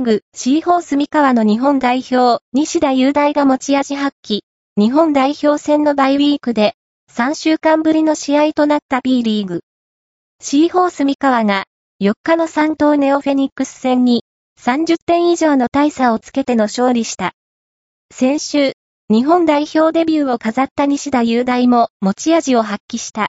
ーグ、シーホース三河の日本代表、西田雄大が持ち味発揮。日本代表戦のバイウィークで、3週間ぶりの試合となった B リーグ。シーホース三河が、4日の3等ネオフェニックス戦に、30点以上の大差をつけての勝利した。先週、日本代表デビューを飾った西田雄大も持ち味を発揮した。